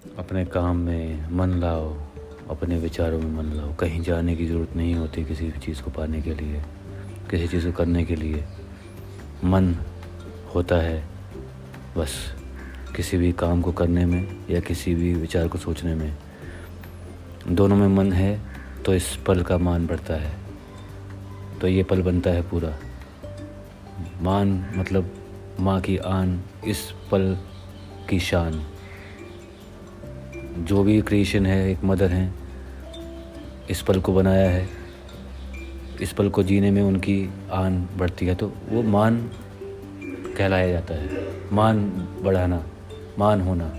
अपने काम में मन लाओ, अपने विचारों में मन लाओ। कहीं जाने की ज़रूरत नहीं होती किसी भी चीज़ को पाने के लिए, किसी चीज़ को करने के लिए। मन होता है बस किसी भी काम को करने में या किसी भी विचार को सोचने में। दोनों में मन है तो इस पल का मान बढ़ता है। तो ये पल बनता है पूरा। मान मतलब माँ की आन, इस पल की शान। जो भी क्रिएशन है, एक मदर हैं, इस पल को बनाया है, इस पल को जीने में उनकी आन बढ़ती है तो वो मान कहलाया जाता है। मान बढ़ाना, मान होना।